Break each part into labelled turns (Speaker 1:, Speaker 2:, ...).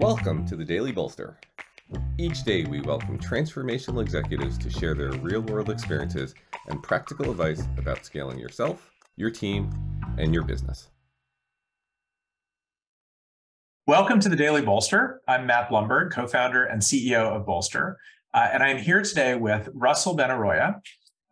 Speaker 1: Welcome to the Daily Bolster. Each day, we welcome transformational executives to share their real world experiences and practical advice about scaling yourself, your team, and your business.
Speaker 2: Welcome to the Daily Bolster. I'm Matt Blumberg, co founder and CEO of Bolster. Uh, and I'm here today with Russell Benaroya.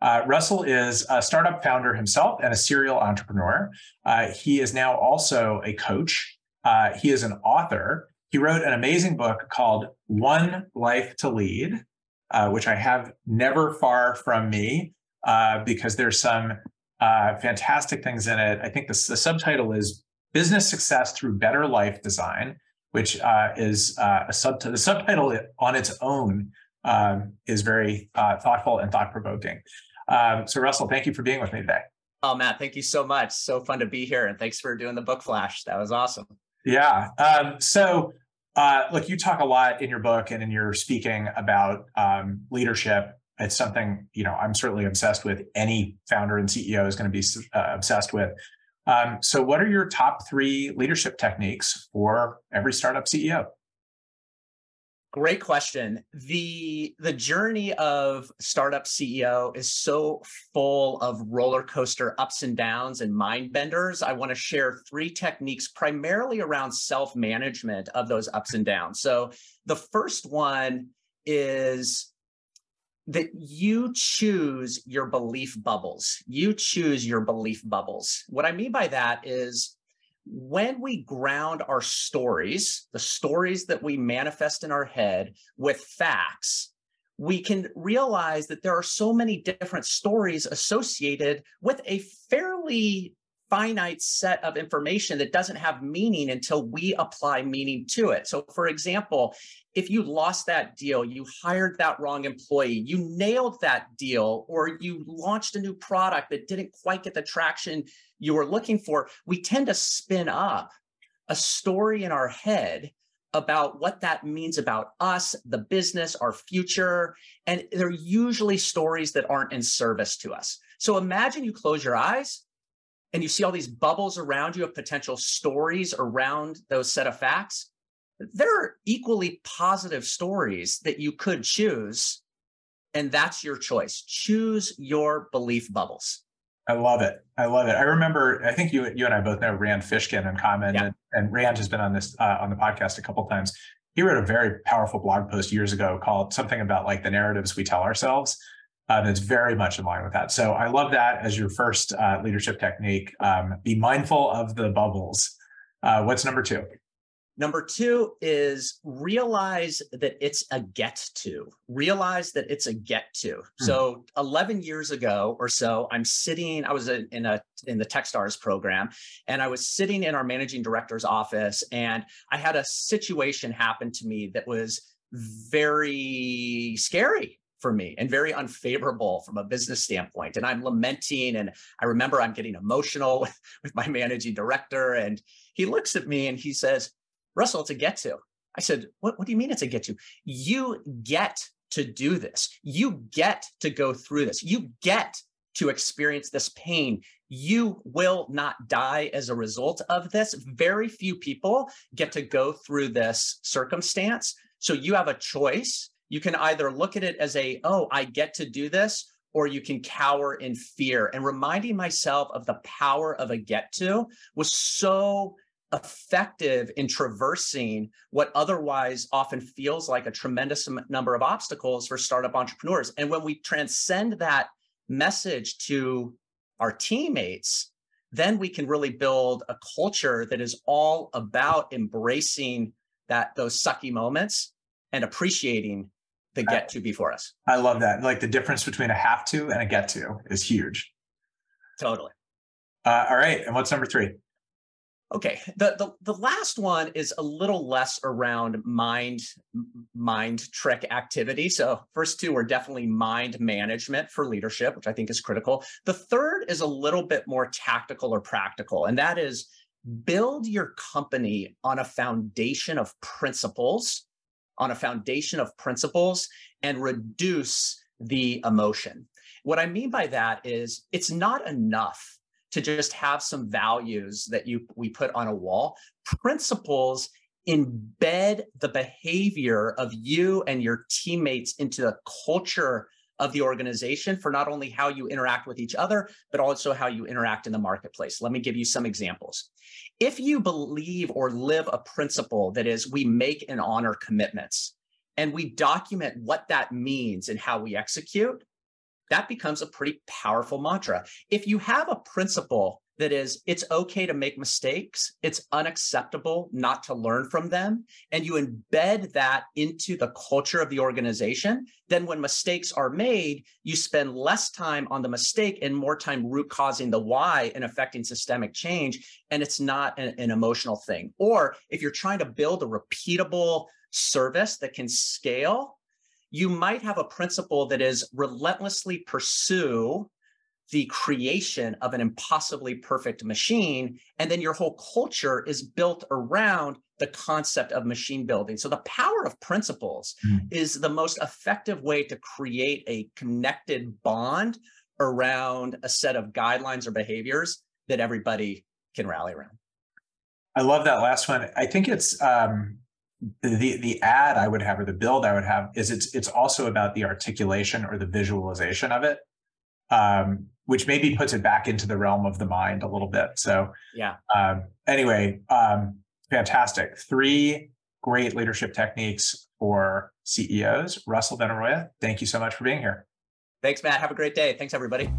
Speaker 2: Uh, Russell is a startup founder himself and a serial entrepreneur. Uh, he is now also a coach. Uh, he is an author. He wrote an amazing book called One Life to Lead, uh, which I have never far from me uh, because there's some uh, fantastic things in it. I think the, the, subtitle is Business Success Through Better Life Design, which is a sub- the subtitle on its own um, is very thoughtful and thought provoking. Um, so, Russell, thank you for being with me today.
Speaker 3: Oh, Matt, thank you so much. So fun to be here. And thanks for doing the book flash. That was awesome.
Speaker 2: Yeah. Um, so, uh, look, you talk a lot in your book and in your speaking about um, leadership. It's something, you know, I'm certainly obsessed with. Any founder and CEO is going to be uh, obsessed with. Um, so, what are your top three leadership techniques for every startup CEO?
Speaker 3: Great question. The the journey of startup CEO is so full of roller coaster ups and downs and mind benders. I want to share three techniques primarily around self-management of those ups and downs. So the first one is that you choose your belief bubbles. You choose your belief bubbles. What I mean by that is when we ground our stories, the stories that we manifest in our head with facts, we can realize that there are so many different stories associated with a fairly finite set of information that doesn't have meaning until we apply meaning to it. So, for example, if you lost that deal, you hired that wrong employee, you nailed that deal, or you launched a new product that didn't quite get the traction you were looking for, we tend to spin up a story in our head about what that means about us, the business, our future. And they're usually stories that aren't in service to us. So imagine you close your eyes and you see all these bubbles around you of potential stories around those set of facts. There are equally positive stories that you could choose. And that's your choice. Choose your belief bubbles.
Speaker 2: I love it. I love it. I remember. I think you you and I both know Rand Fishkin in common, yeah. and, and, Rand has been on this uh, on the podcast a couple times. He wrote a very powerful blog post years ago called something about like the narratives we tell ourselves. That's very much in line with that. So I love that as your first uh, leadership technique. Um, be mindful of the bubbles. Uh, what's number two?
Speaker 3: Number two is realize that it's a get to. Realize that it's a get to. Hmm. So 11 years ago or so, I'm sitting. I was in a in the TechStars program, and I was sitting in our managing director's office, and I had a situation happen to me that was very scary for me and very unfavorable from a business standpoint. And I'm lamenting, and I remember I'm getting emotional with, with my managing director, and he looks at me and he says Russell, it's a get to. I said, what, what do you mean it's a get to? You get to do this. You get to go through this. You get to experience this pain. You will not die as a result of this. Very few people get to go through this circumstance. So you have a choice. You can either look at it as a, oh, I get to do this, or you can cower in fear. And reminding myself of the power of a get to was so effective in traversing what otherwise often feels like a tremendous number of obstacles for startup entrepreneurs. And when we transcend that message to our teammates, then we can really build a culture that is all about embracing that those sucky moments and appreciating the get to before us.
Speaker 2: I love that. Like the difference between a have to and a get to is huge.
Speaker 3: Totally.
Speaker 2: Uh, all right. And what's number three?
Speaker 3: Okay, the, the the last one is a little less around mind mind trick activity. So first two are definitely mind management for leadership, which I think is critical. The third is a little bit more tactical or practical, and that is build your company on a foundation of principles, on a foundation of principles, and reduce the emotion. What I mean by that is it's not enough to just have some values that you we put on a wall. Principles embed the behavior of you and your teammates into the culture of the organization for not only how you interact with each other, but also how you interact in the marketplace. Let me give you some examples. If you believe or live a principle that is, we make and honor commitments, and we document what that means and how we execute, that becomes a pretty powerful mantra. If you have a principle that is it's okay to make mistakes. It's unacceptable not to learn from them. And you embed that into the culture of the organization. Then when mistakes are made you spend less time on the mistake and more time root causing the why and affecting systemic change. And it's not an, an emotional thing. Or if you're trying to build a repeatable service that can scale you might have a principle that is relentlessly pursue the creation of an impossibly perfect machine. And then your whole culture is built around the concept of machine building. So the power of principles mm. is the most effective way to create a connected bond around a set of guidelines or behaviors that everybody can rally around.
Speaker 2: I love that last one. I think it's um, the the add I would have or the build I would have is it's it's also about the articulation or the visualization of it um, which maybe puts it back into the realm of the mind a little bit. So,
Speaker 3: yeah.
Speaker 2: Um, anyway, um, fantastic. Three great leadership techniques for CEOs. Russell Benaroya, thank you so much for being here.
Speaker 3: Thanks, Matt. Have a great day. Thanks, everybody.